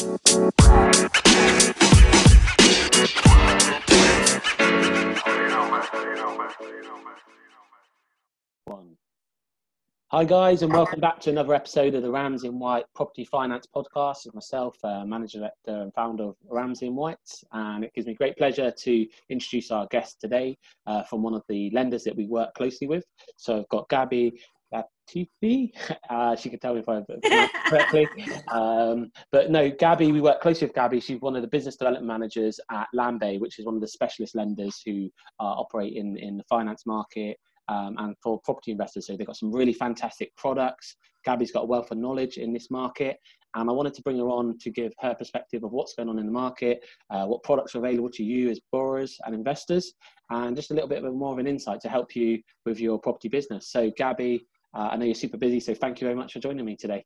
One. Hi, guys, and welcome back to another episode of the Ramsey and White Property Finance Podcast. With myself, uh, manager, director, and founder of Ramsey and White, and it gives me great pleasure to introduce our guest today uh, from one of the lenders that we work closely with. So I've got Gabby Latifi. Uh, she can tell me if I pronounced correctly. Um, but no, Gabby, we work closely with Gabby. She's one of the business development managers at Landbay, which is one of the specialist lenders who uh, operate in, in the finance market um, and for property investors. So they've got some really fantastic products. Gabby's got a wealth of knowledge in this market, and I wanted to bring her on to give her perspective of what's going on in the market, uh, what products are available to you as borrowers and investors, and just a little bit of more of an insight to help you with your property business. So, Gabby, uh, I know you're super busy, so thank you very much for joining me today.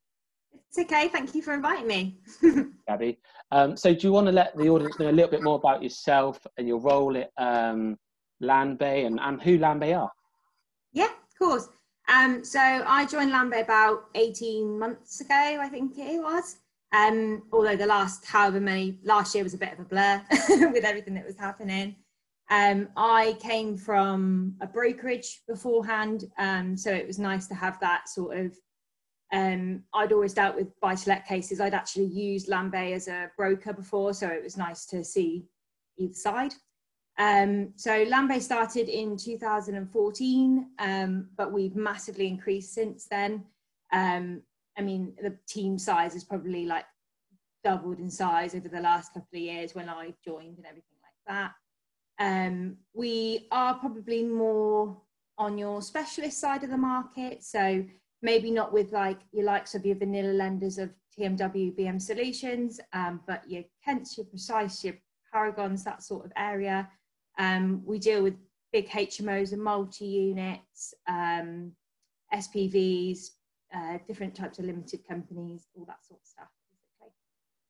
It's okay. Thank you for inviting me. Gabby. Um, so, do you want to let the audience know a little bit more about yourself and your role at um, Landbay and, and who Landbay are? Yeah, of course. Um, so I joined Landbay about 18 months ago, I think it was. Um, although the last however many last year was a bit of a blur with everything that was happening. Um, I came from a brokerage beforehand, um, so it was nice to have that sort of. Um, I'd always dealt with buy to let cases. I'd actually used Landbay as a broker before, so it was nice to see either side. Um, so Landbay started in 2014, um, but we've massively increased since then. Um, I mean, the team size is probably like doubled in size over the last couple of years when I joined and everything like that. Um, we are probably more on your specialist side of the market, so maybe not with like your likes of your vanilla lenders of TMW, BM Solutions, um, but your Kents, your Precise, your Paragons, that sort of area. Um, we deal with big HMOs and multi units, um, SPVs, uh, different types of limited companies, all that sort of stuff.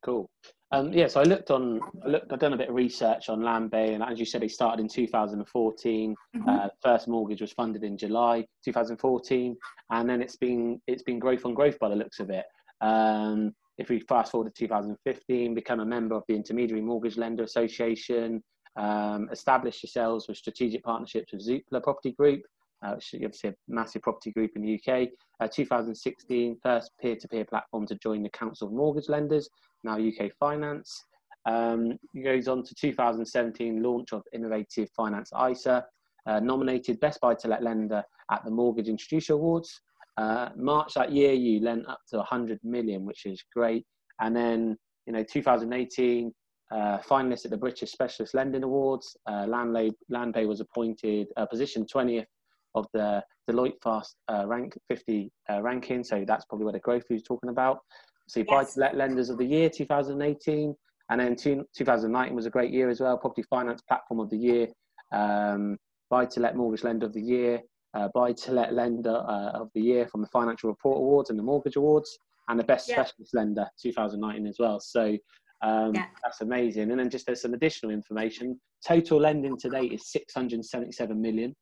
Cool. Um, yeah, so I looked on, I looked, I've done a bit of research on Landbay, and as you said, they started in 2014. Mm-hmm. Uh, first mortgage was funded in July 2014, and then it's been it's been growth on growth by the looks of it. Um, if we fast forward to 2015, become a member of the Intermediary Mortgage Lender Association, um, establish yourselves with strategic partnerships with Zoopla Property Group, uh, which is obviously a massive property group in the UK. Uh, 2016, first peer-to-peer platform to join the Council of Mortgage Lenders, now UK Finance. Um, it goes on to 2017, launch of Innovative Finance ISA, uh, nominated Best Buy to Let Lender at the Mortgage Introducer Awards. Uh, March that year, you lent up to 100 million, which is great. And then, you know, 2018, uh, finalist at the British Specialist Lending Awards. Uh, Landbay, was appointed uh, position 20th of the Deloitte Fast uh, rank 50 uh, ranking, so that's probably where the growth is talking about. So yes. buy to let lenders of the year 2018, and then two, 2019 was a great year as well. Property Finance Platform of the Year, um, buy to let mortgage lender of the year, uh, buy to let lender uh, of the year from the Financial Report Awards and the Mortgage Awards, and the Best yeah. Specialist Lender 2019 as well. So um, yeah. That's amazing. And then just there's some additional information. Total lending to date is 677 million.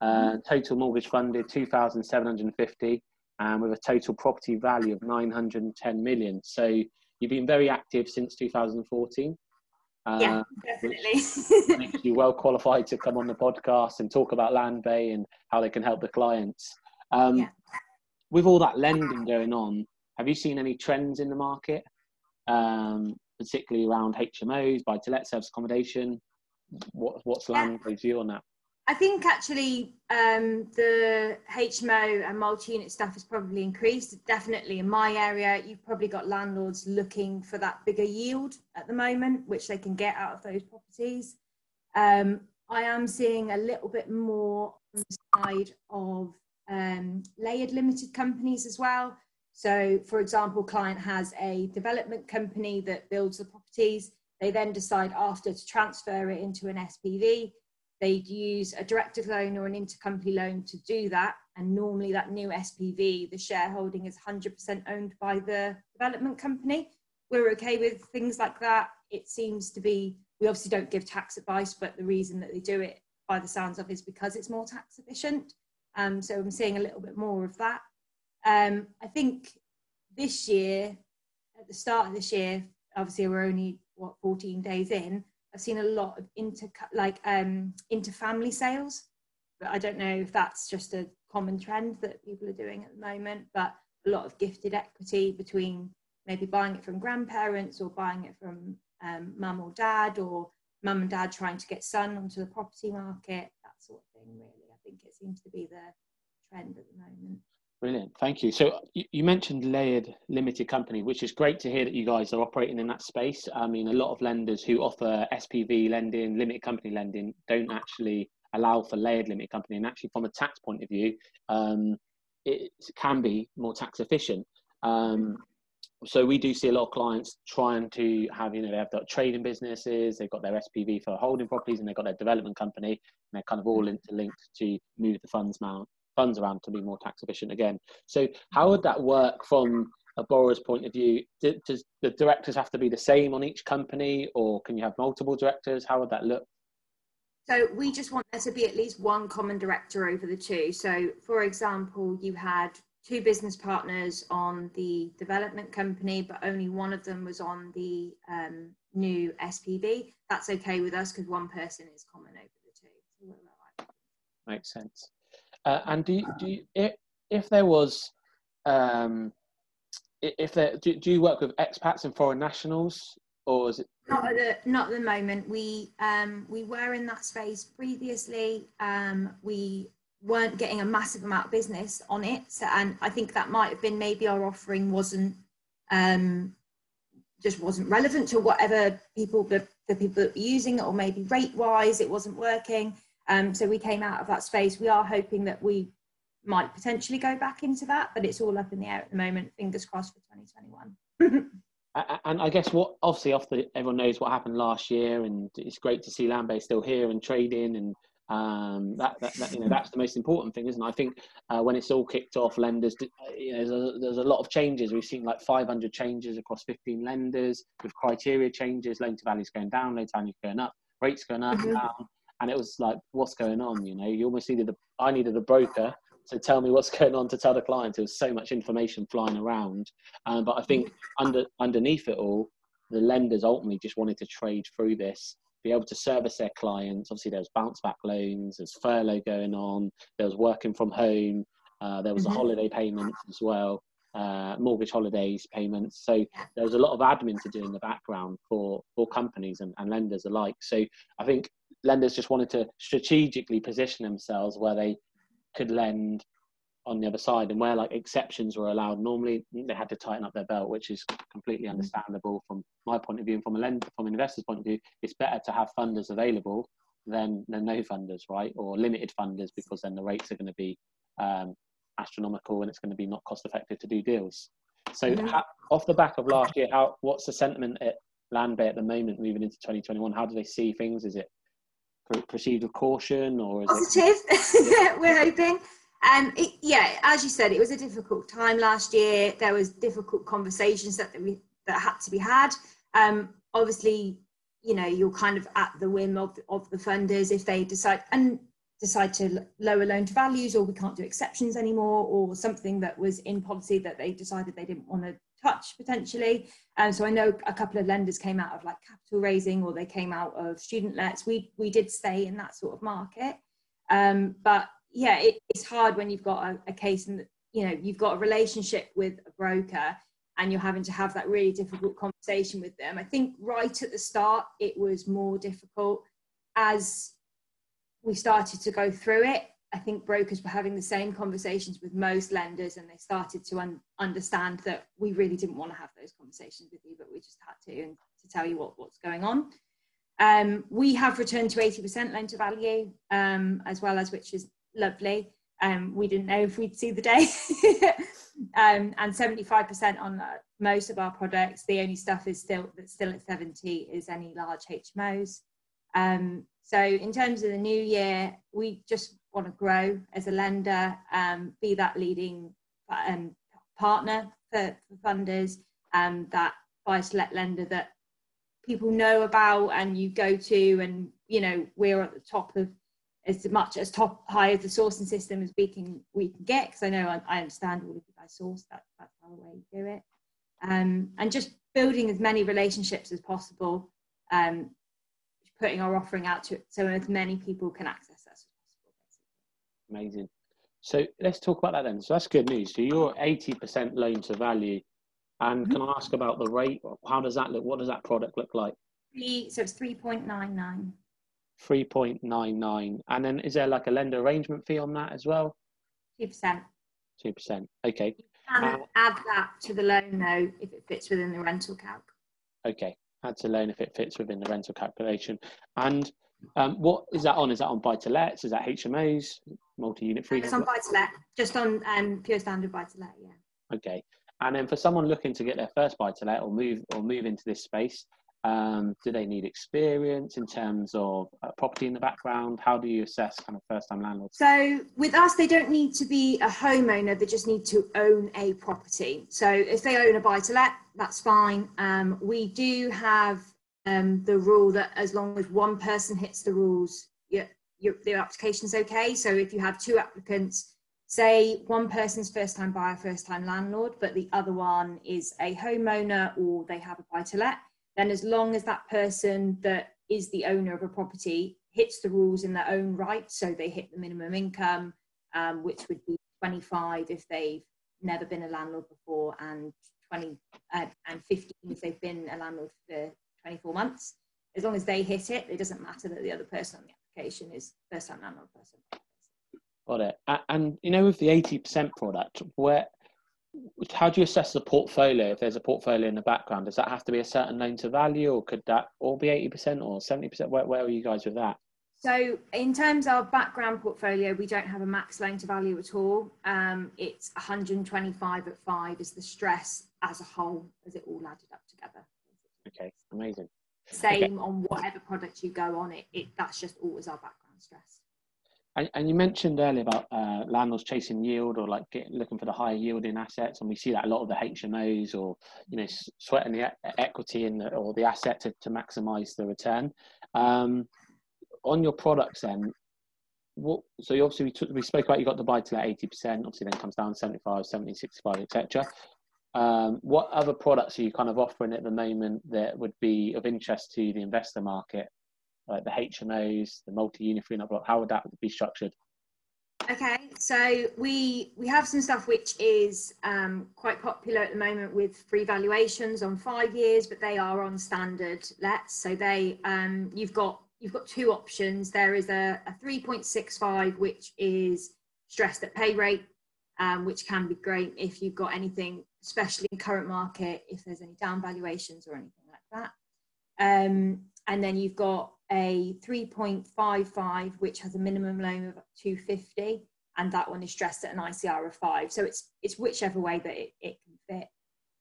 Uh, mm-hmm. total mortgage funded 2,750, and with a total property value of 910 million. So you've been very active since 2014. Uh, yeah, definitely. makes you well qualified to come on the podcast and talk about Landbay and how they can help the clients. Um, yeah. With all that lending going on, have you seen any trends in the market? Um, particularly around HMOs, buy to let service accommodation? What, what's Landbay's view on that? I think actually um, the HMO and multi-unit stuff has probably increased. Definitely in my area, you've probably got landlords looking for that bigger yield at the moment, which they can get out of those properties. Um, I am seeing a little bit more on the side of um, layered limited companies as well. So, for example, client has a development company that builds the properties. They then decide after to transfer it into an SPV. They'd use a directed loan or an intercompany loan to do that. And normally, that new SPV, the shareholding is 100% owned by the development company. We're okay with things like that. It seems to be, we obviously don't give tax advice, but the reason that they do it by the sounds of is because it's more tax efficient. Um, so I'm seeing a little bit more of that. Um, I think this year, at the start of this year, obviously we're only what 14 days in. I've seen a lot of inter like um, inter family sales, but I don't know if that's just a common trend that people are doing at the moment. But a lot of gifted equity between maybe buying it from grandparents or buying it from um, mum or dad or mum and dad trying to get son onto the property market, that sort of thing, really. I think it seems to be the trend at the moment. Brilliant, thank you. So you mentioned Layered Limited Company, which is great to hear that you guys are operating in that space. I mean, a lot of lenders who offer SPV lending, limited company lending, don't actually allow for layered limited company. And actually, from a tax point of view, um, it can be more tax efficient. Um, so we do see a lot of clients trying to have, you know, they have got trading businesses, they've got their SPV for holding properties, and they've got their development company, and they're kind of all interlinked to move the funds amount funds around to be more tax efficient again. So how would that work from a borrower's point of view? Does the directors have to be the same on each company, or can you have multiple directors? How would that look? So we just want there to be at least one common director over the two. So, for example, you had two business partners on the development company, but only one of them was on the um, new SPV. That's okay with us because one person is common over the two. Makes sense. Uh, and do do you, if, if there was, um, if there, do, do you work with expats and foreign nationals, or is it? Not at the, not at the moment. We um, we were in that space previously. Um, we weren't getting a massive amount of business on it, so, and I think that might have been maybe our offering wasn't um, just wasn't relevant to whatever people the, the people that were using it, or maybe rate wise it wasn't working. Um, so we came out of that space. We are hoping that we might potentially go back into that, but it's all up in the air at the moment. Fingers crossed for 2021. and I guess what obviously after everyone knows what happened last year, and it's great to see Landbay still here and trading, and um, that, that, that, you know that's the most important thing, isn't it? I think uh, when it's all kicked off, lenders, you know, there's a, there's a lot of changes. We've seen like 500 changes across 15 lenders with criteria changes, loan to values going down, loan to values going up, rates going up mm-hmm. down and it was like, what's going on? You know, you almost needed the I needed a broker to tell me what's going on to tell the clients There was so much information flying around, um, but I think under underneath it all, the lenders ultimately just wanted to trade through this, be able to service their clients. Obviously, there was bounce back loans, there's furlough going on, there was working from home, uh, there was mm-hmm. a holiday payment as well. Uh, mortgage holidays payments. So there was a lot of admin to do in the background for for companies and, and lenders alike. So I think lenders just wanted to strategically position themselves where they could lend on the other side and where like exceptions were allowed normally they had to tighten up their belt which is completely mm-hmm. understandable from my point of view and from a lender from an investor's point of view it's better to have funders available than than no funders right or limited funders because then the rates are going to be um, astronomical and it's going to be not cost effective to do deals so mm-hmm. how, off the back of last year how what's the sentiment at Landbay at the moment moving into 2021 how do they see things is it proceed with caution or positive? It... We're hoping. Um, it, yeah, as you said, it was a difficult time last year. There was difficult conversations that we that had to be had. Um, obviously, you know, you're kind of at the whim of of the funders if they decide and decide to lower loan to values, or we can't do exceptions anymore, or something that was in policy that they decided they didn't want to touch potentially. Um, so I know a couple of lenders came out of like capital raising or they came out of student lets. We we did stay in that sort of market, um, but yeah, it, it's hard when you've got a, a case and you know you've got a relationship with a broker and you're having to have that really difficult conversation with them. I think right at the start it was more difficult as we started to go through it I think brokers were having the same conversations with most lenders, and they started to un- understand that we really didn't want to have those conversations with you, but we just had to and to tell you what, what's going on. Um, we have returned to 80% loan to value um, as well as, which is lovely. Um, we didn't know if we'd see the day. Um, and 75% on uh, most of our products. The only stuff is still that's still at 70 is any large HMOs. Um, so in terms of the new year, we just want to grow as a lender, um, be that leading um, partner for, for funders, um, that buy to let lender that people know about and you go to, and you know we're at the top of as much as top high as the sourcing system as we can we can get because I know I, I, understand all of you guys source that that's how the way you do it, um, and just building as many relationships as possible, um, putting our offering out to so as many people can access us as possible. Amazing. So let's talk about that then. So that's good news. So you're 80% loan to value. And mm-hmm. can I ask about the rate? How does that look? What does that product look like? So it's 3.99. 3.99. And then is there like a lender arrangement fee on that as well? 2%. 2%. Okay. And uh, add that to the loan though if it fits within the rental calc. Okay. Add to loan if it fits within the rental calculation. And um, what is that on? Is that on buy to lets? Is that HMOs, multi unit free? It's on buy to let, just on um, pure standard buy to let, yeah. Okay. And then for someone looking to get their first buy to let or move or move into this space, um, do they need experience in terms of uh, property in the background? How do you assess kind of first time landlords? So, with us, they don't need to be a homeowner, they just need to own a property. So, if they own a buy to let, that's fine. Um, we do have um, the rule that as long as one person hits the rules, your, your, their application's okay. So, if you have two applicants, say one person's first time buyer, first time landlord, but the other one is a homeowner or they have a buy to let then as long as that person that is the owner of a property hits the rules in their own right, so they hit the minimum income, um, which would be 25 if they've never been a landlord before, and 20 uh, and 15 if they've been a landlord for 24 months. As long as they hit it, it doesn't matter that the other person on the application is first time landlord person. Got it. And you know, with the 80% product, where how do you assess the portfolio if there's a portfolio in the background? Does that have to be a certain loan to value or could that all be 80% or 70% where, where are you guys with that? So in terms of background portfolio we don't have a max loan to value at all. Um, it's 125 at 5 is the stress as a whole as it all added up together. Okay amazing. Same okay. on whatever product you go on it, it that's just always our background stress and, and you mentioned earlier about uh, landlords chasing yield or like get, looking for the higher yielding assets, and we see that a lot of the HMOs or you know sweating the equity in the, or the asset to, to maximise the return. Um, on your products, then, what? So you obviously we, took, we spoke about you got the buy to let eighty percent. Obviously, then comes down 75, 70, 65, etc. Um, what other products are you kind of offering at the moment that would be of interest to the investor market like the HMOs, the multi-unit free block? How would that be structured? Okay, so we we have some stuff which is um, quite popular at the moment with free valuations on five years, but they are on standard lets. So they um, you've got you've got two options. There is a, a 3.65 which is stressed at pay rate, um, which can be great if you've got anything, especially in current market, if there's any down valuations or anything like that. Um, and then you've got a 3.55 which has a minimum loan of 250 and that one is stressed at an ICR of 5 so it's it's whichever way that it, it can fit.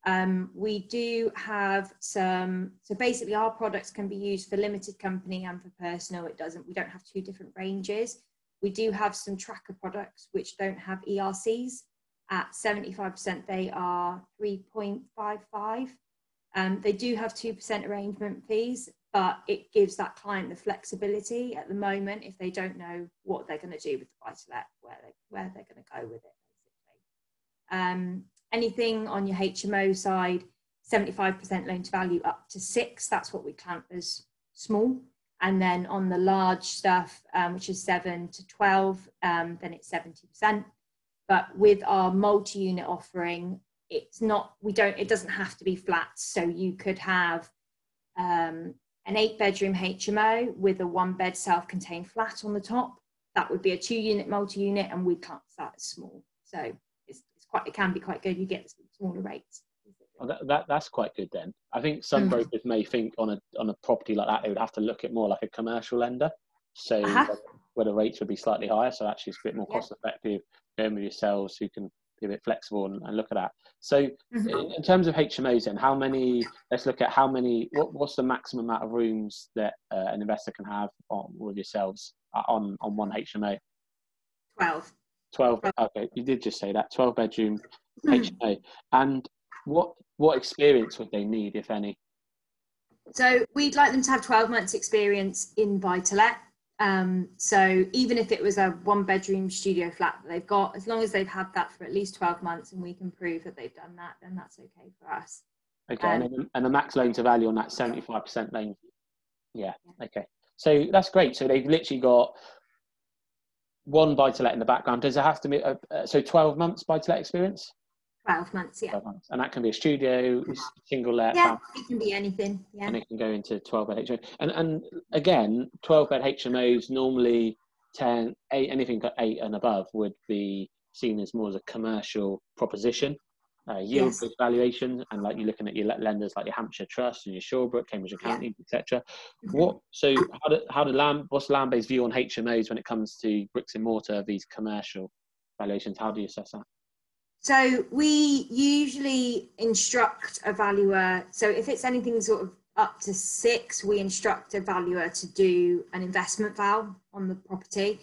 Um, we do have some so basically our products can be used for limited company and for personal. It doesn't we don't have two different ranges. We do have some tracker products which don't have ERCs at 75% they are 3.55 um, they do have 2% arrangement fees but it gives that client the flexibility at the moment if they don't know what they're going to do with the buy to let, where, they, where they're going to go with it, basically. Um, anything on your HMO side, 75% loan to value up to six, that's what we count as small. And then on the large stuff, um, which is seven to 12, um, then it's 70%. But with our multi unit offering, it's not, we don't, it doesn't have to be flats. So you could have um, an eight bedroom HMO with a one bed self contained flat on the top. That would be a two unit multi unit, and we class that as small. So it's, it's, quite, it can be quite good. You get smaller rates. That, that, that's quite good then. I think some mm. brokers may think on a on a property like that they would have to look at more like a commercial lender, so uh-huh. where the rates would be slightly higher. So actually, it's a bit more cost effective going with yourselves who can be a bit flexible and, and look at that. So, mm-hmm. in, in, terms of HMOs, then how many? Let's look at how many. What, what's the maximum amount of rooms that uh, an investor can have on with yourselves uh, on on one HMO? Twelve. Twelve. Okay, you did just say that. Twelve bedroom mm-hmm. HMO. And what what experience would they need, if any? So we'd like them to have 12 months experience in buy to let um, so even if it was a one bedroom studio flat that they've got, as long as they've had that for at least 12 months and we can prove that they've done that, then that's okay for us. Okay, um, and, and the max loan to value on that 75% loan. Yeah, okay. So that's great. So they've literally got one buy to let in the background. Does it have to be, uh, uh, so 12 months buy to let experience? 12 months, yeah. 12 months. And that can be a studio, single let. Yeah, it can be anything. Yeah. And it can go into 12 bed HMO. And, and again, 12 bed HMOs normally 10, 8, anything got 8 and above would be seen as more as a commercial proposition. Uh, yield yes. valuation and like you're looking at your lenders like your Hampshire Trust and your Shawbrook, Cambridge and Counties, yeah. etc. Mm-hmm. What so how do how do Lamb what's Landbay's view on HMOs when it comes to bricks and mortar these commercial valuations? How do you assess that? So we usually instruct a valuer. So if it's anything sort of up to six, we instruct a valuer to do an investment val on the property.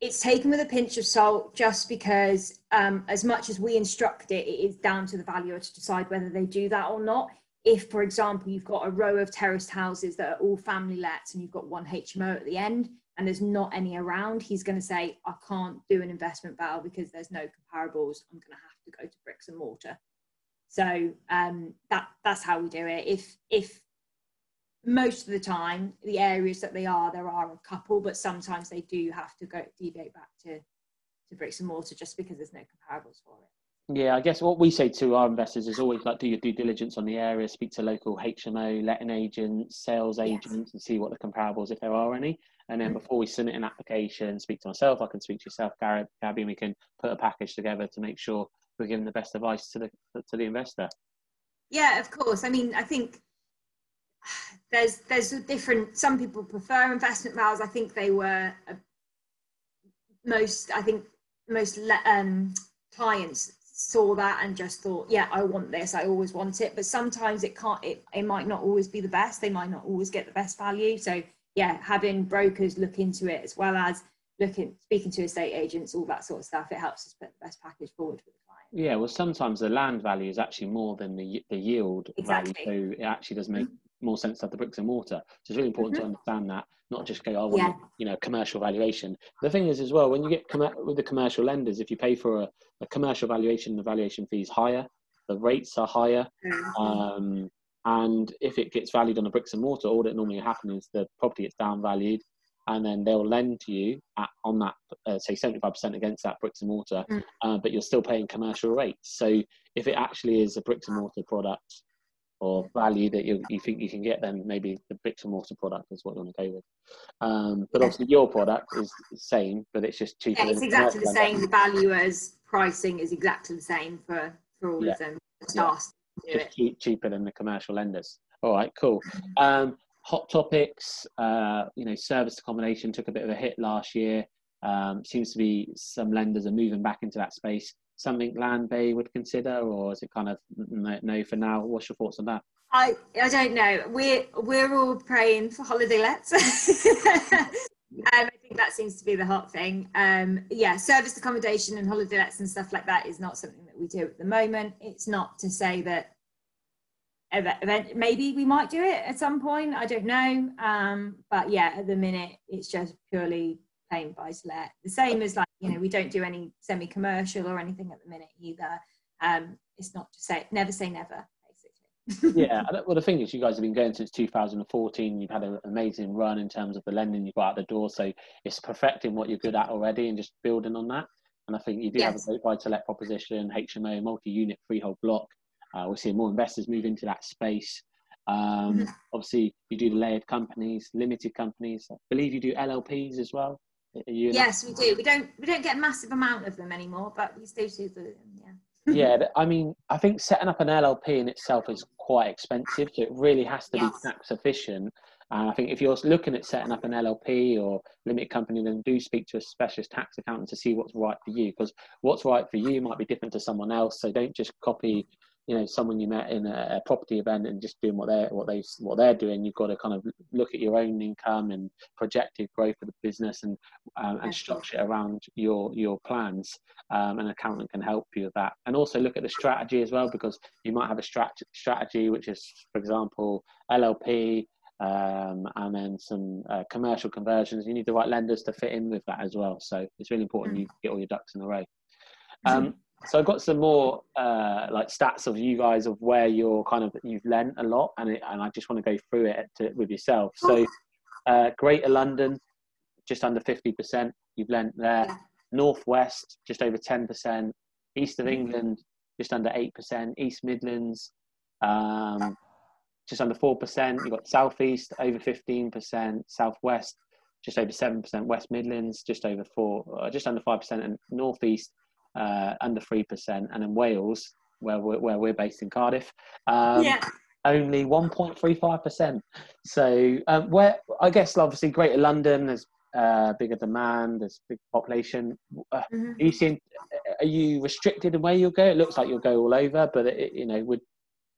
It's taken with a pinch of salt just because, um, as much as we instruct it, it is down to the valuer to decide whether they do that or not. If, for example, you've got a row of terraced houses that are all family lets and you've got one HMO at the end, and there's not any around, he's going to say, I can't do an investment val because there's no comparables. I'm going to have to go to bricks and mortar. So um, that that's how we do it. If if most of the time the areas that they are, there are a couple, but sometimes they do have to go deviate back to to bricks and mortar just because there's no comparables for it. Yeah, I guess what we say to our investors is always like do your due diligence on the area, speak to local HMO, letting agents, sales agents, yes. and see what the comparables, if there are any. And then mm-hmm. before we submit an application, speak to myself, I can speak to yourself, Gary, Gabby, and we can put a package together to make sure we're giving the best advice to the to the investor. Yeah, of course. I mean, I think there's there's a different. Some people prefer investment vals. I think they were uh, most. I think most um, clients saw that and just thought, yeah, I want this. I always want it. But sometimes it can't. It, it might not always be the best. They might not always get the best value. So yeah, having brokers look into it as well as looking speaking to estate agents, all that sort of stuff. It helps us put the best package forward for the client. Yeah, well, sometimes the land value is actually more than the the yield exactly. value, so it actually does make mm-hmm. more sense to have the bricks and mortar. So it's really important mm-hmm. to understand that, not just go, oh, yeah. you know, commercial valuation. The thing is, as well, when you get com- with the commercial lenders, if you pay for a, a, commercial valuation, the valuation fee is higher, the rates are higher. Mm-hmm. Um, and if it gets valued on a bricks and mortar, all that normally happens is the property gets downvalued, and then they'll lend to you at, on that, uh, say 75% against that bricks and mortar, mm. uh, but you're still paying commercial rates. So if it actually is a bricks and mortar product or value that you, you think you can get, then maybe the bricks and mortar product is what you want to go with. Um, but obviously your product is the same, but it's just cheaper. Yeah, it's exactly the same. The value as pricing is exactly the same for, for all yeah. of them. Yeah. Just cheap, cheaper than the commercial lenders. All right, cool. Um, hot topics, uh, you know, service accommodation took a bit of a hit last year. Um, seems to be some lenders are moving back into that space. Something Landbay would consider, or is it kind of no, no for now? What's your thoughts on that? I I don't know. We're we're all praying for holiday lets. Um, I think that seems to be the hot thing. Um, yeah, service accommodation and holiday lets and stuff like that is not something that we do at the moment. It's not to say that event maybe we might do it at some point i don't know um but yeah at the minute it's just purely plain buy to let the same as like you know we don't do any semi-commercial or anything at the minute either um it's not to say never say never yeah well the thing is you guys have been going since 2014 you've had an amazing run in terms of the lending you've got out the door so it's perfecting what you're good at already and just building on that and i think you do yes. have a great buy to let proposition hmo multi-unit freehold block uh, we're seeing more investors move into that space. Um, mm-hmm. Obviously, you do the layered companies, limited companies. I believe you do LLPs as well. yes, we do. We don't we don't get a massive amount of them anymore, but we still do them. Yeah. Yeah, I mean, I think setting up an LLP in itself is quite expensive, so it really has to yes. be tax efficient. And I think if you're looking at setting up an LLP or limited company, then do speak to a specialist tax accountant to see what's right for you. Because what's right for you might be different to someone else. So don't just copy you know someone you met in a, a, property event and just doing what they're what they what they're doing you've got to kind of look at your own income and projected growth of the business and um, and structure it around your your plans. Um, an accountant can help you with that. And also look at the strategy as well because you might have a strat- strategy which is for example llp um, and then some uh, commercial conversions. You need the right lenders to fit in with that as well. So it's really important mm. you get all your ducks in a row. Um, so I've got some more uh, like stats of you guys of where you're kind of you've lent a lot, and it, and I just want to go through it to, with yourself. So, uh, Greater London, just under fifty percent you've lent there. Yeah. Northwest, just over ten percent. East of. England, just under eight percent. East Midlands, um, just under four percent. You've got Southeast over fifteen percent. Southwest, just over seven percent. West Midlands, just over four, uh, just under five percent, and Northeast uh, under 3%, and in Wales, where we're, where we're based in Cardiff, um, yeah. only 1.35%. So, um, where I guess obviously Greater London, there's uh, bigger demand, there's big population. Uh, mm-hmm. Are you seeing? Are you restricted in where you'll go? It looks like you'll go all over, but it, you know, would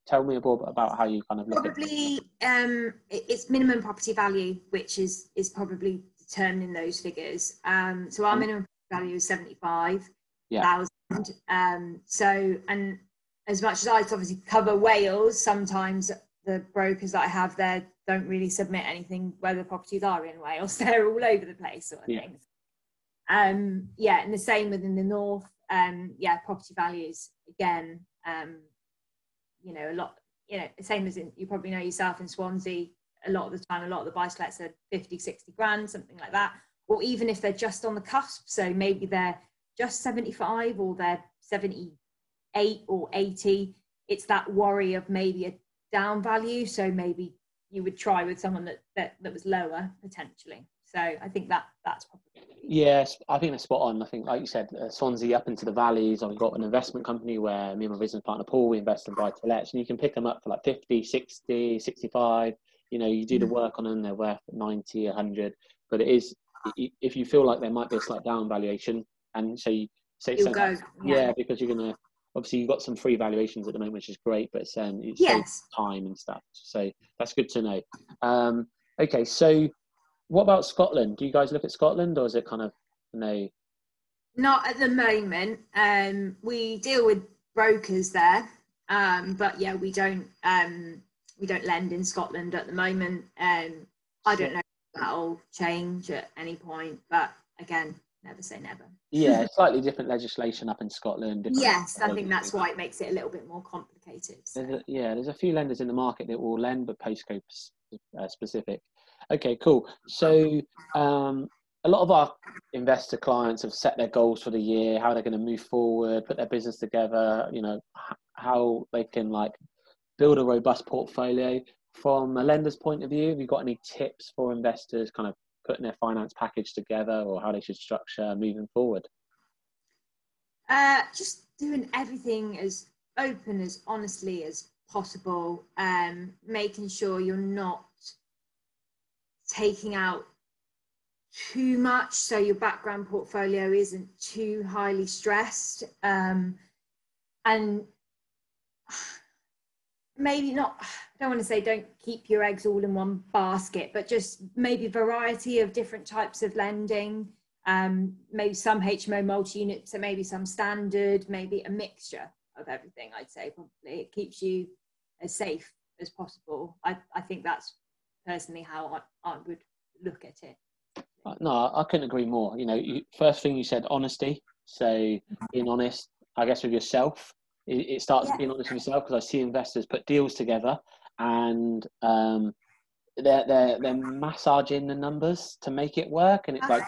tell me about about how you kind of look probably um, it's minimum property value which is is probably determining those figures um, so our mm. minimum value is 75 yeah. thousand. Um, so, and as much as I obviously cover Wales, sometimes the brokers that I have there don't really submit anything where the properties are in Wales. They're all over the place, sort of yeah. things. Um, yeah, and the same within the north. Um, yeah, property values again. Um, you know, a lot. You know, same as in, you probably know yourself in Swansea. A lot of the time, a lot of the buy to lets are 50, 60 grand, something like that. Or even if they're just on the cusp, so maybe they're just 75 or they're 78 or 80 it's that worry of maybe a down value so maybe you would try with someone that that, that was lower potentially so i think that that's probably Yes, I think that's spot on. I think, like you said, uh, Swansea up into the valleys. I've got an investment company where me and my business partner Paul, we invest in buy to lets, and you can pick them up for like 50, 60, 65. You know, you do the mm. work on them, they're worth 90, 100. But it is, if you feel like there might be a slight down valuation, and so you say so yeah. yeah. because you're gonna obviously you've got some free valuations at the moment, which is great, but um, it's yes. time and stuff. So that's good to know. Um, okay, so what about Scotland? Do you guys look at Scotland, or is it kind of no? Not at the moment. Um, we deal with brokers there, um, but yeah, we don't um, we don't lend in Scotland at the moment. Um, I don't know if that'll change at any point, but again, never say never. Yeah, slightly different legislation up in Scotland. Yes, I think that's why it makes it a little bit more complicated. So. There's a, yeah, there's a few lenders in the market that will lend, but postcode uh, specific. Okay, cool. So um, a lot of our investor clients have set their goals for the year, how they're going to move forward, put their business together. You know, how they can like build a robust portfolio. From a lender's point of view, have you got any tips for investors, kind of putting their finance package together or how they should structure moving forward? Uh, just doing everything as open as honestly as possible, um, making sure you're not taking out too much so your background portfolio isn't too highly stressed um, and maybe not don't want to say don't keep your eggs all in one basket but just maybe variety of different types of lending. Um, maybe some hmo multi-units so maybe some standard maybe a mixture of everything i'd say probably. It keeps you as safe as possible. I, I think that's personally how I, I would look at it. Uh, no i couldn't agree more. You know you, first thing you said honesty. So being honest i guess with yourself. It, it starts yeah. being honest with yourself because I see investors put deals together and um, they're, they're, they're massaging the numbers to make it work. And it's like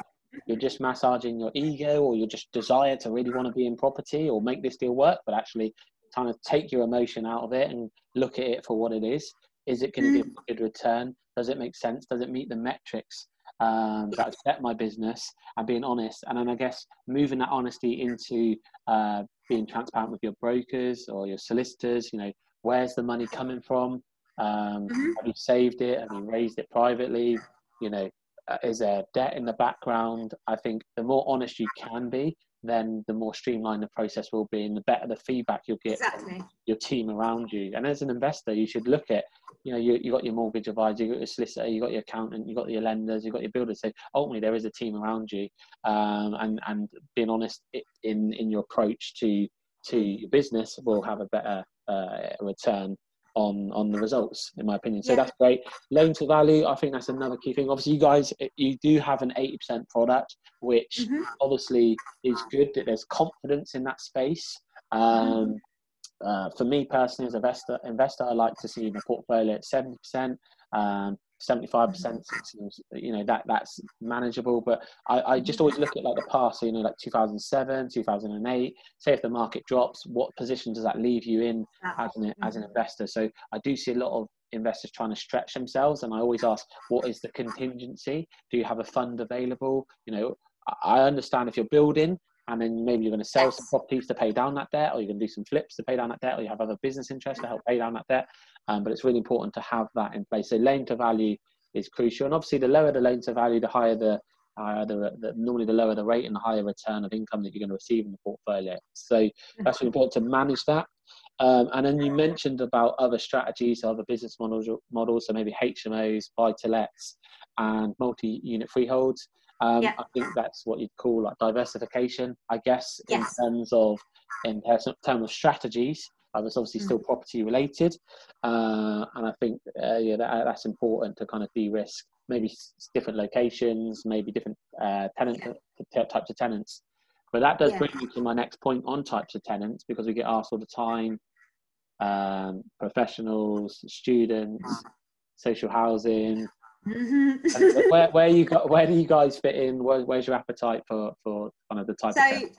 you're just massaging your ego or your just desire to really want to be in property or make this deal work, but actually kind of take your emotion out of it and look at it for what it is. Is it going to mm. give a good return? Does it make sense? Does it meet the metrics um, that set my business and being honest? And then I guess moving that honesty into uh, being transparent with your brokers or your solicitors. You know, where's the money coming from? Um, mm-hmm. Have you saved it? Have you raised it privately? You know, uh, is there debt in the background? I think the more honest you can be, then the more streamlined the process will be and the better the feedback you'll get exactly. from your team around you. And as an investor, you should look at, you know, you, you got your mortgage advisor, you got your solicitor, you got your accountant, you got your lenders, you got your builders. So ultimately there is a team around you. Um, and, and being honest in, in your approach to, to your business will have a better uh, return on on the results in my opinion so yeah. that's great loan to value i think that's another key thing obviously you guys you do have an 80% product which mm-hmm. obviously is good that there's confidence in that space mm-hmm. um, uh, for me personally as an investor investor i like to see the portfolio at 70% um, 75% mm-hmm. seems, you know, that that's manageable. But I, I just always look at like the past, so, you know, like 2007, 2008, say if the market drops, what position does that leave you in as an, as an mm-hmm. investor? So I do see a lot of investors trying to stretch themselves. And I always ask, what is the contingency? Do you have a fund available? You know, I understand if you're building, and then maybe you're going to sell yes. some properties to pay down that debt, or you're going to do some flips to pay down that debt, or you have other business interests to help pay down that debt. Um, but it's really important to have that in place. So loan to value is crucial, and obviously the lower the loan to value, the higher the, uh, the, the, normally the lower the rate and the higher return of income that you're going to receive in the portfolio. So that's really important to manage that. Um, and then you mentioned about other strategies, other business models, models, so maybe HMOs, buy to lets, and multi-unit freeholds. Um, yeah. I think that's what you'd call like diversification, I guess, yes. in terms of in terms of strategies. Uh, it's obviously mm. still property related, uh, and I think uh, yeah, that, that's important to kind of de-risk maybe different locations, maybe different uh, tenant yeah. types of tenants. But that does yeah. bring me to my next point on types of tenants because we get asked all the time. Um, professionals, students, social housing, Mm-hmm. where where you got where do you guys fit in? Where, where's your appetite for for kind of the type of so, of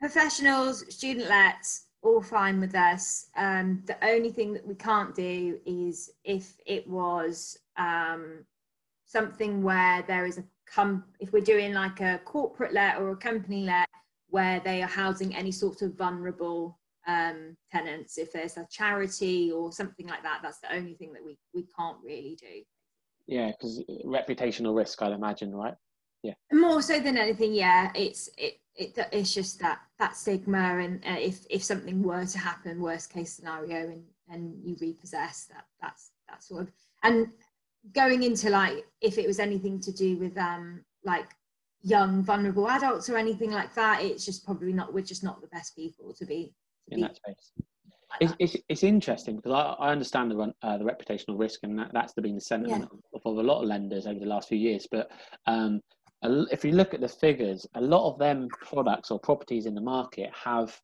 professionals, student lets, all fine with us. Um, the only thing that we can't do is if it was um, something where there is a com if we're doing like a corporate let or a company let where they are housing any sort of vulnerable um, tenants if there's a charity or something like that that's the only thing that we we can't really do yeah, because reputational risk, I'd imagine, right? Yeah. More so than anything, yeah. It's it, it it's just that that stigma, and uh, if if something were to happen, worst case scenario, and and you repossess, that that's that sort of and going into like if it was anything to do with um like young vulnerable adults or anything like that, it's just probably not. We're just not the best people to be to in be, that space it's, it's, it's, interesting because I, I understand the uh, the reputational risk, and that, that's been the sentiment yeah. of, of, a lot of lenders over the last few years. But um, if you look at the figures, a lot of them products or properties in the market have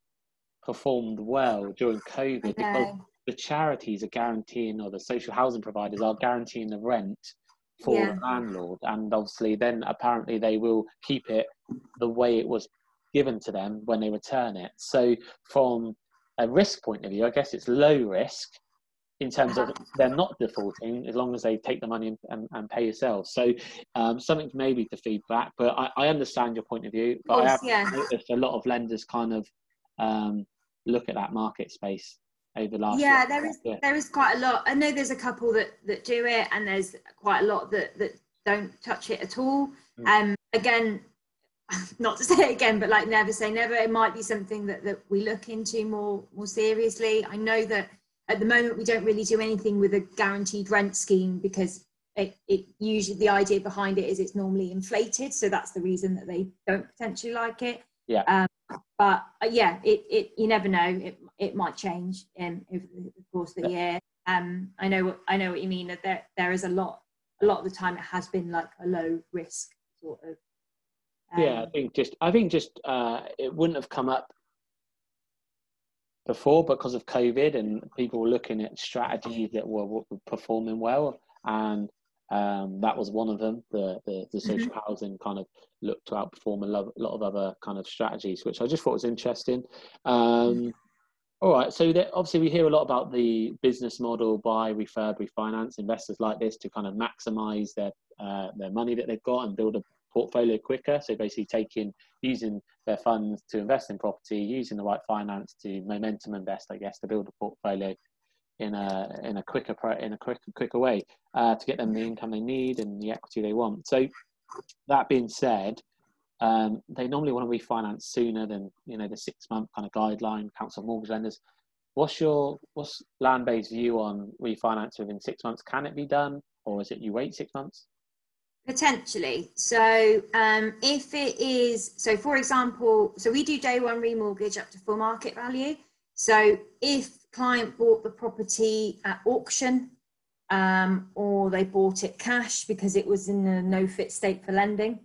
performed well during COVID because the charities are guaranteeing, or the social housing providers are guaranteeing the rent for yeah. the landlord, and obviously then apparently they will keep it the way it was given to them when they return it. So from a risk point of view, I guess it's low risk in terms of uh-huh. they're not defaulting as long as they take the money and, and pay yourselves. So um, something maybe to feedback, but I, I, understand your point of view. But course, I have yeah. noticed a lot of lenders kind of um, look at that market space over the last. Yeah, there is yeah. there is quite a lot. I know there's a couple that that do it, and there's quite a lot that that don't touch it at all. Mm. Um, again, not to say it again, but like never say never. It might be something that, that we look into more more seriously. I know that at the moment we don't really do anything with a guaranteed rent scheme because it, it usually the idea behind it is it's normally inflated, so that's the reason that they don't potentially like it. Yeah. Um, but uh, yeah, it, it you never know. It it might change in over the course of the year. Um, I know what I know what you mean. That there there is a lot a lot of the time it has been like a low risk sort of yeah, I um, think just I think just uh, it wouldn't have come up before because of COVID and people were looking at strategies that were, were performing well, and um, that was one of them. The the, the mm-hmm. social mm-hmm. housing kind of looked to outperform a lot, a lot, of other kind of strategies, which I just thought was interesting. Um, mm-hmm. all right, so there, obviously we hear a lot about the business model buy refurb refinance investors like this to kind of maximize their uh, their money that they've got and build a portfolio quicker. So basically taking using their funds to invest in property, using the right finance to momentum invest, I guess, to build a portfolio in a in a quicker in a quicker quicker way uh, to get them the income they need and the equity they want. So that being said, um, they normally want to refinance sooner than you know the six month kind of guideline. Council mortgage lenders. What's your what's Landbay's view on refinance within six months? Can it be done, or is it you wait six months? Potentially. So um, if it is, so for example, so we do day one remortgage up to full market value. So if client bought the property at auction um, or they bought it cash because it was in a no fit state for lending.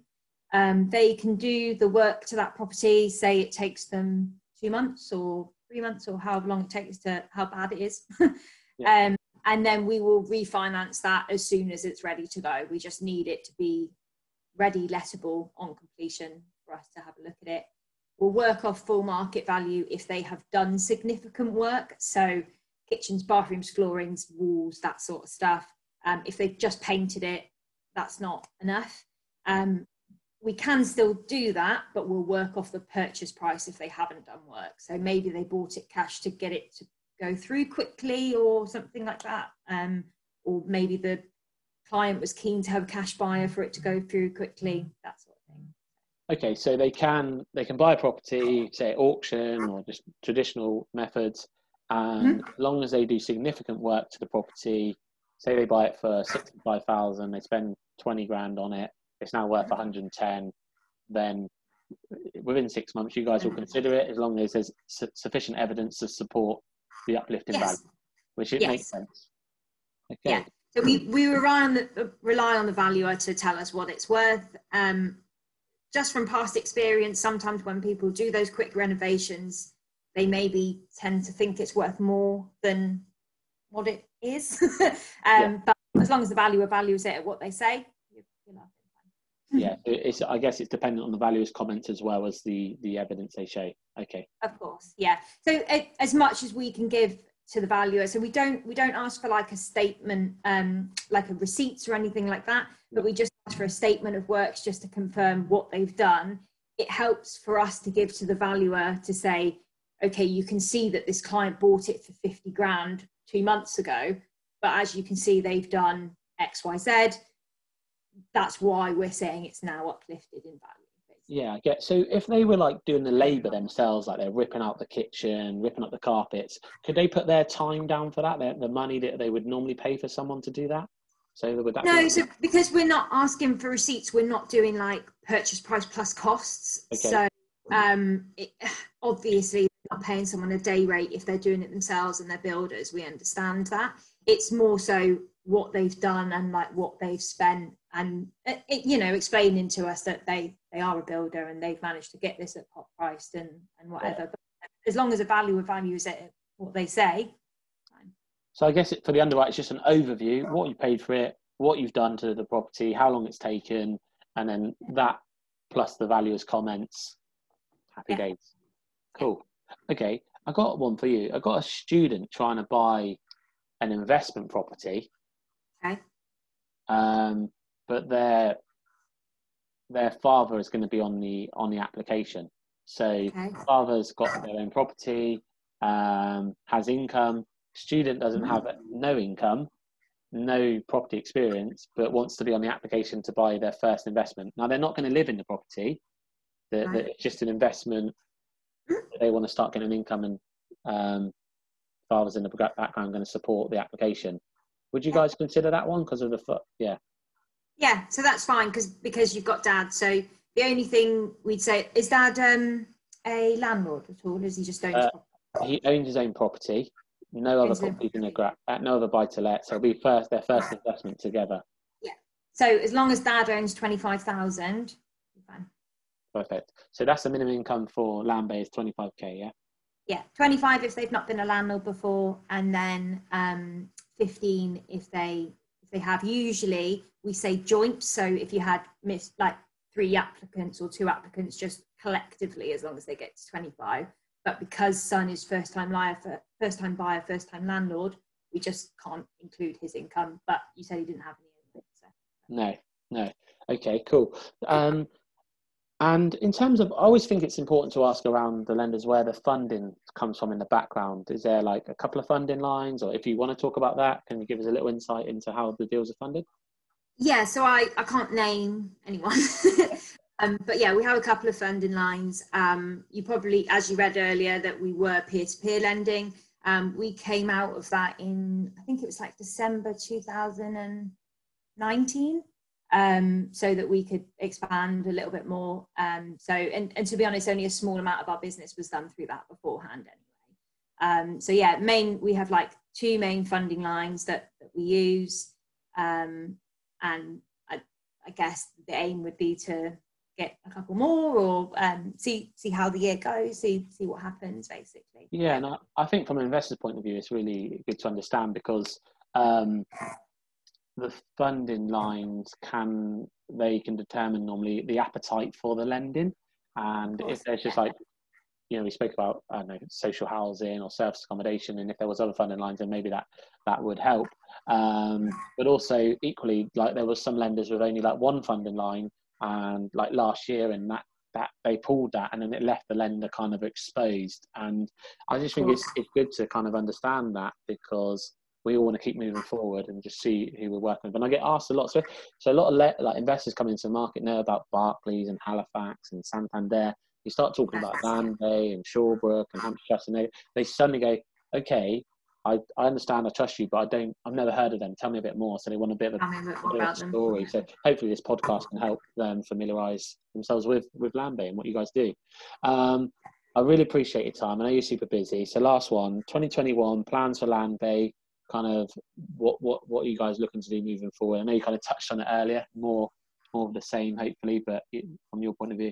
Um, they can do the work to that property, say it takes them two months or three months or however long it takes to how bad it is. yeah. And then we will refinance that as soon as it's ready to go. We just need it to be ready, lettable on completion for us to have a look at it. We'll work off full market value if they have done significant work. So kitchens, bathrooms, floorings, walls, that sort of stuff. Um, if they've just painted it, that's not enough. Um, we can still do that, but we'll work off the purchase price if they haven't done work. So maybe they bought it cash to get it to go through quickly or something like that. Um, or maybe the client was keen to have a cash buyer for it to go through quickly, that sort of thing. Okay, so they can they can buy a property, say auction or just traditional methods, and mm-hmm. as long as they do significant work to the property, say they buy it for sixty five thousand, they spend twenty grand on it, it's now worth 110, then within six months you guys will consider it as long as there's su- sufficient evidence to support the uplift in yes. value, which it yes. makes sense. Okay. Yeah. So we, we rely on the rely on the valuer to tell us what it's worth. Um, just from past experience, sometimes when people do those quick renovations, they maybe tend to think it's worth more than what it is. um, yeah. But as long as the valuer values it at what they say, you, you know, yeah it's i guess it's dependent on the valuer's comments as well as the the evidence they show. Okay. Of course yeah. So as much as we can give to the valuer so we don't we don't ask for like a statement um like a receipts or anything like that but we just ask for a statement of works just to confirm what they've done. It helps for us to give to the valuer to say okay you can see that this client bought it for 50 grand two months ago but as you can see they've done xyz that's why we're saying it's now uplifted in value. Yeah, I get. So if they were like doing the labour themselves, like they're ripping out the kitchen, ripping up the carpets, could they put their time down for that? The, money that they would normally pay for someone to do that. So would that? No, so because we're not asking for receipts, we're not doing like purchase price plus costs. Okay. So um, it, obviously not paying someone a day rate if they're doing it themselves and they're builders. We understand that. It's more so what they've done and like what they've spent and uh, it, you know explaining to us that they they are a builder and they've managed to get this at pop priced and and whatever. But as long as a value values it what they say so i guess it, for the underwrite it's just an overview what you paid for it what you've done to the property how long it's taken and then that plus the valuer's comments. Happy yeah. days. Cool. Okay i got one for you. I got a student trying to buy an investment property okay um, but their their father is going to be on the on the application. So okay. father's got their own property, um, has income. Student doesn't have no income, no property experience, but wants to be on the application to buy their first investment. Now they're not going to live in the property. They're, right. it's just an investment. They want to start getting an income, and um, father's in the background going to support the application. Would you guys consider that one because of the foot? Yeah. Yeah, so that's fine because because you've got dad. So the only thing we'd say is dad um, a landlord at all? Is he just owns? Uh, he owns his own property. No other properties in the gra- uh, no other buy to let. So it'll be first their first investment together. Yeah. So as long as dad owns twenty five thousand, fine. Perfect. So that's the minimum income for land is twenty five k. Yeah. Yeah, twenty five if they've not been a landlord before, and then um, fifteen if they if they have. Usually we say joint. So if you had missed like three applicants or two applicants, just collectively, as long as they get to 25. But because son is first time buyer, first time buyer, first time landlord, we just can't include his income. But you said he didn't have any. So. No, no. Okay, cool. Um, and in terms of, I always think it's important to ask around the lenders where the funding comes from in the background. Is there like a couple of funding lines, or if you want to talk about that, can you give us a little insight into how the deals are funded? Yeah, so I, I can't name anyone. um, but yeah, we have a couple of funding lines. Um, you probably, as you read earlier, that we were peer to peer lending. Um, we came out of that in, I think it was like December 2019. Um, so that we could expand a little bit more. Um, so, and, and to be honest, only a small amount of our business was done through that beforehand anyway. Um, so yeah, main we have like two main funding lines that, that we use, um, and I, I, guess the aim would be to get a couple more or um, see see how the year goes, see see what happens basically. Yeah, and I, I think from an investor's point of view, it's really good to understand because um, the funding lines can they can determine normally the appetite for the lending, and if there's just like you know, we spoke about I don't know social housing or service accommodation, and if there was other funding lines, then maybe that that would help. Um, but also equally, like there was some lenders with only like one funding line, and like last year, and that that they pulled that, and then it left the lender kind of exposed. And I just think it's it's good to kind of understand that because we all want to keep moving forward and just see who we're working with. And I get asked a lot. So, so a lot of le- like investors come into the market know about Barclays and Halifax and Santander you start talking about Landbay and Shawbrook and Hampshire Trust, and they, they suddenly go, okay, I, I understand, I trust you, but I don't, I've never heard of them. Tell me a bit more. So they want a bit of a, a, bit of a story. So hopefully this podcast can help them familiarise themselves with with Landbay and what you guys do. Um, I really appreciate your time. I know you're super busy. So last one, 2021 plans for Landbay. Kind of what what what are you guys looking to do moving forward? I know you kind of touched on it earlier. More more of the same, hopefully, but from your point of view.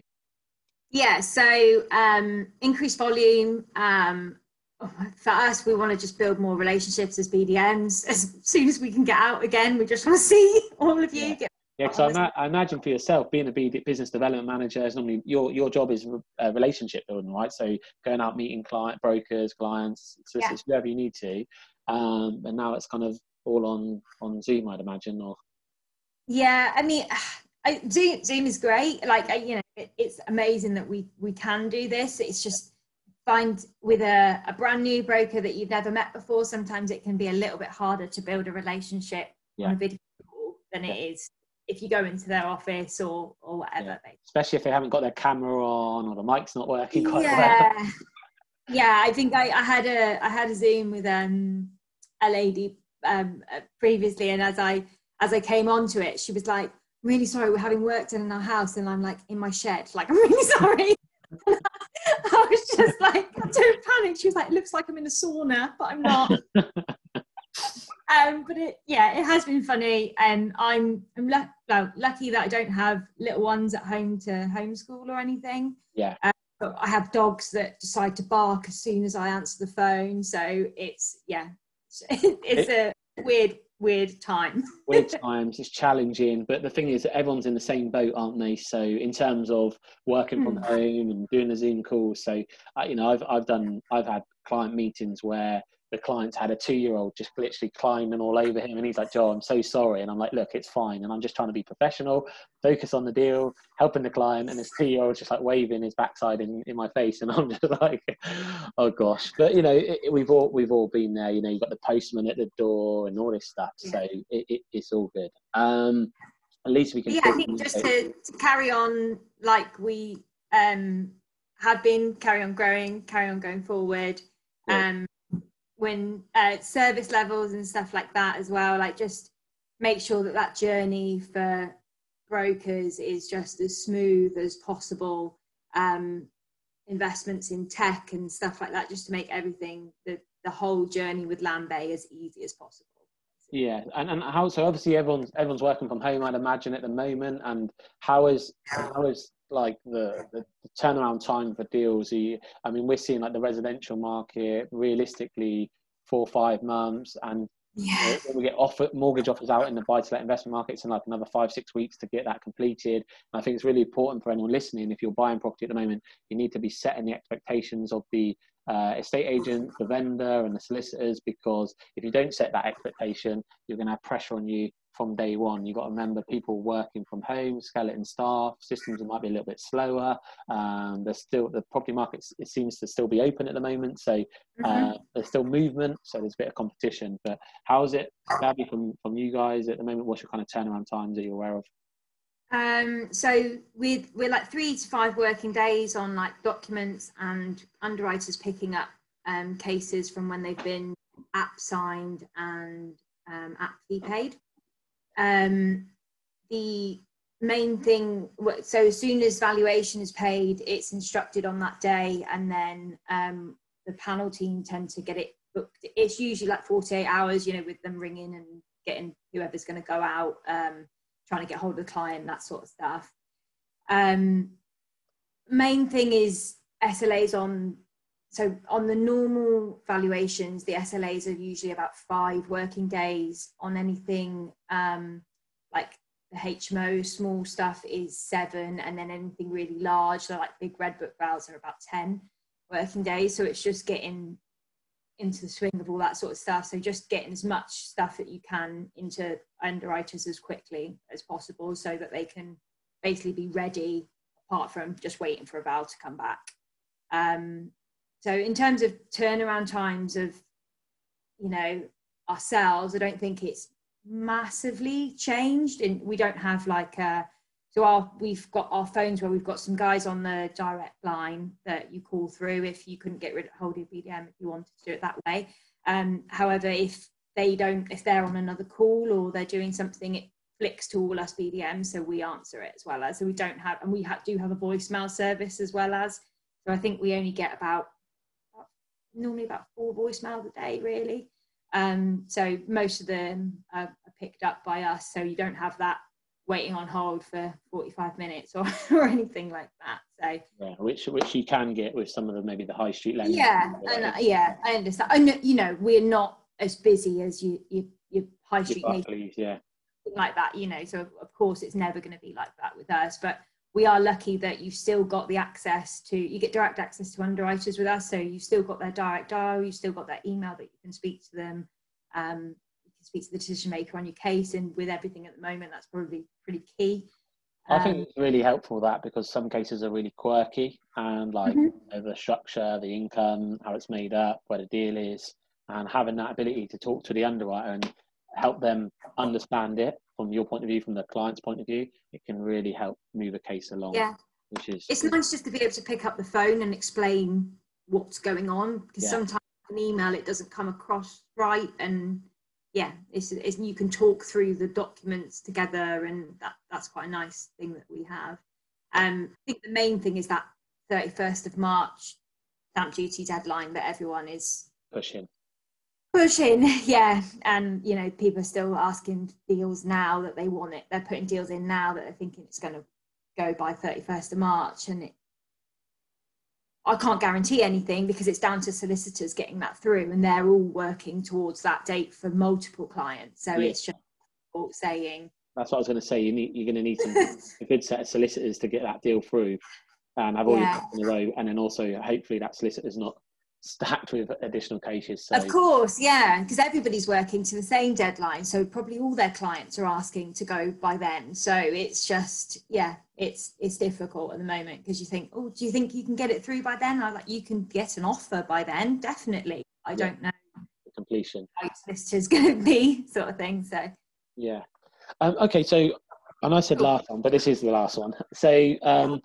Yeah, so um, increased volume. Um, for us, we want to just build more relationships as BDMs. As soon as we can get out again, we just want to see all of you. Yeah. Yeah, because I, I, imagine for yourself, being a business development manager is normally your your job is uh, relationship building, right? So going out meeting client brokers, clients, solicitors, yeah. whoever you need to. Um, and now it's kind of all on on Zoom, I'd imagine. Or yeah, I mean, I, Zoom, Zoom is great. Like, I, you know, it, it's amazing that we, we can do this. It's just find with a, a brand new broker that you've never met before, sometimes it can be a little bit harder to build a relationship yeah. on a video call than yeah. it is if you go into their office or, or whatever. Yeah. Especially if they haven't got their camera on or the mic's not working quite yeah. well. yeah, I think I, I had a I had a Zoom with um, a lady um, uh, previously, and as I as I came onto it, she was like, really sorry, we're having work done in our house. And I'm like, in my shed, like, I'm really sorry. I was just like, don't panic. She was like, it looks like I'm in a sauna, but I'm not. um, but it, yeah, it has been funny. And I'm, I'm well, lucky that I don't have little ones at home to homeschool or anything. Yeah. Um, but I have dogs that decide to bark as soon as I answer the phone. So it's, yeah, it's a weird weird time. weird times. It's challenging, but the thing is, that everyone's in the same boat, aren't they? So in terms of working from mm. home and doing the Zoom calls, so uh, you know, I've I've done I've had client meetings where the client's had a two-year-old just literally climbing all over him, and he's like, "Joe, I'm so sorry," and I'm like, "Look, it's fine," and I'm just trying to be professional, focus on the deal, helping the client, and this two-year-old just like waving his backside in, in my face, and I'm just like, "Oh gosh," but you know, it, it, we've all we've all been there. You know, you've got the postman at the door and all this stuff, yeah. so it, it's all good. Um, at least we can. Yeah, I think just to, to carry on like we um have been, carry on growing, carry on going forward. Yeah. When uh, service levels and stuff like that as well like just make sure that that journey for brokers is just as smooth as possible. Um, investments in tech and stuff like that just to make everything the, the whole journey with Landbay as easy as possible. Yeah and, and how so obviously everyone's everyone's working from home i'd imagine at the moment and how is how is like the, the, the turnaround time for deals? You, I mean, we're seeing like the residential market realistically four or five months, and yeah. we get offer, mortgage offers out in the buy-to-let investment markets in like another five six weeks to get that completed. And I think it's really important for anyone listening. If you're buying property at the moment, you need to be setting the expectations of the uh, estate agent, the vendor, and the solicitors because if you don't set that expectation, you're going to have pressure on you from day one. You've got to remember people working from home, skeleton staff, systems might be a little bit slower. Um, there's still the property market it seems to still be open at the moment, so uh, mm-hmm. there's still movement. So there's a bit of competition. But how is it, Gabby, from from you guys at the moment? What's your kind of turnaround times that you're aware of? Um, so we're, we're like three to five working days on like documents and underwriters picking up um, cases from when they've been app signed and um, app fee paid. Um, the main thing, so as soon as valuation is paid, it's instructed on that day, and then um, the panel team tend to get it booked. It's usually like 48 hours, you know, with them ringing and getting whoever's going to go out, um, trying to get hold of the client, that sort of stuff. Um, main thing is SLAs on so on the normal valuations, the SLAs are usually about five working days. On anything um, like the HMO, small stuff is seven, and then anything really large, so like big red book vals, are about ten working days. So it's just getting into the swing of all that sort of stuff. So just getting as much stuff that you can into underwriters as quickly as possible, so that they can basically be ready. Apart from just waiting for a val to come back. Um, so in terms of turnaround times of, you know, ourselves, I don't think it's massively changed. And we don't have like a, so our, we've got our phones where we've got some guys on the direct line that you call through if you couldn't get rid of hold of BDM if you wanted to do it that way. Um, however, if they don't, if they're on another call or they're doing something, it flicks to all us BDM, so we answer it as well as. So we don't have, and we ha- do have a voicemail service as well as. So I think we only get about normally about four voicemails a day, really. Um, so most of them are, picked up by us, so you don't have that waiting on hold for 45 minutes or, or anything like that. So yeah, which which you can get with some of the maybe the high street lenders. Yeah, and, uh, yeah, I understand. I know, you know, we're not as busy as you you your high street Barclays, yeah, like that. You know, so of course it's never going to be like that with us, but we are lucky that you've still got the access to you get direct access to underwriters with us so you've still got their direct dial you've still got their email that you can speak to them um, you can speak to the decision maker on your case and with everything at the moment that's probably pretty key um, I think um, it's really helpful that because some cases are really quirky and like mm-hmm. the structure, the income, how it's made up, where the deal is, and having that ability to talk to the underwriter and help them understand it from your point of view, from the client's point of view, it can really help move a case along. Yeah. Which is it's nice just to be able to pick up the phone and explain what's going on because yeah. sometimes an email it doesn't come across right and yeah it's, it's you can talk through the documents together and that that's quite a nice thing that we have um i think the main thing is that 31st of march stamp duty deadline that everyone is pushing pushing yeah and you know people are still asking deals now that they want it they're putting deals in now that they're thinking it's going to go by 31st of march and it i can't guarantee anything because it's down to solicitors getting that through and they're all working towards that date for multiple clients so yeah. it's just saying that's what i was going to say you need you're going to need some a good set of solicitors to get that deal through and have all yeah. your in a row and then also hopefully that solicitor's not stacked with additional cases. So. Of course, yeah, because everybody's working to the same deadline, so probably all their clients are asking to go by then. So it's just, yeah, it's it's difficult at the moment because you think, oh, do you think you can get it through by then? I like you can get an offer by then, definitely. I yeah. don't know the completion how this is going to be, sort of thing. So yeah, um, okay, so and I said last one, but this is the last one. So um,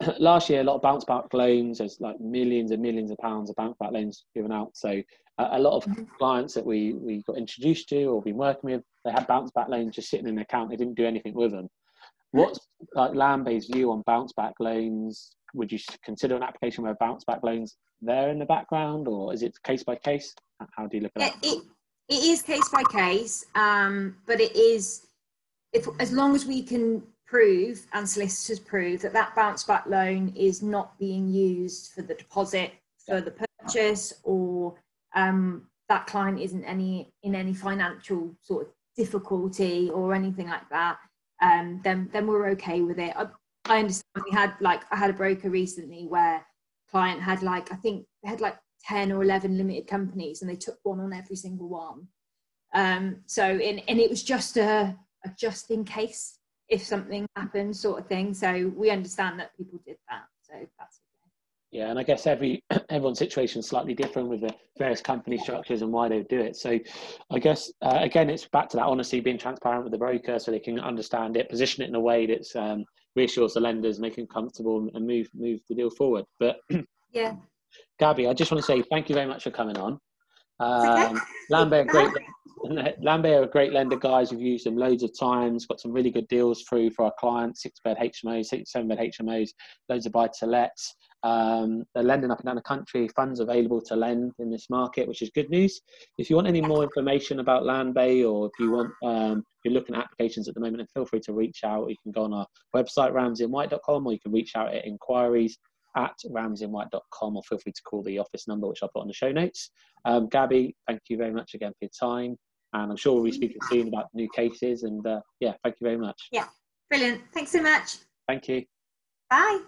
last year, a lot of bounce back loans. There's like millions and millions of pounds of bounce back loans given out. So uh, a lot of mm-hmm. clients that we we got introduced to or been working with, they had bounce back loans just sitting in the account. They didn't do anything with them. What's like Landbay's view on bounce back loans? Would you consider an application where bounce back loans there in the background, or is it case by case? How do you look at it? It, it is case by case, um, but it is if as long as we can prove and solicitors prove that that bounce back loan is not being used for the deposit for the purchase or um, that client isn't any in any financial sort of difficulty or anything like that um, then then we're okay with it. I, I understand we had like i had a broker recently where client had like i think they had like 10 or 11 limited companies and they took one on every single one. Um, so in, and it was just a, a just in case if something happens sort of thing. So we understand that people did that. So that's okay. Yeah and i guess every everyone's situation is slightly different with the various company structures and why they do it. So i guess uh, again it's back to that honesty being transparent with the broker so they can understand it position it in a way that's um, reassures the lenders make them comfortable and move move the deal forward. But yeah. Gabby i just want to say thank you very much for coming on um, Landbay, great Landbay are a great lender, guys. We've used them loads of times. Got some really good deals through for our clients: six bed HMOs, six, seven bed HMOs, loads of buy to lets. Um, they're lending up and down the country. Funds available to lend in this market, which is good news. If you want any more information about Landbay, or if you want, um, if you're looking at applications at the moment, then feel free to reach out. You can go on our website ramseyandwhite.com, or you can reach out at inquiries at ramseyandwhite.com or feel free to call the office number, which I'll put on the show notes. Um, Gabby, thank you very much again for your time. And I'm sure we'll be speaking soon about new cases. And uh, yeah, thank you very much. Yeah, brilliant. Thanks so much. Thank you. Bye.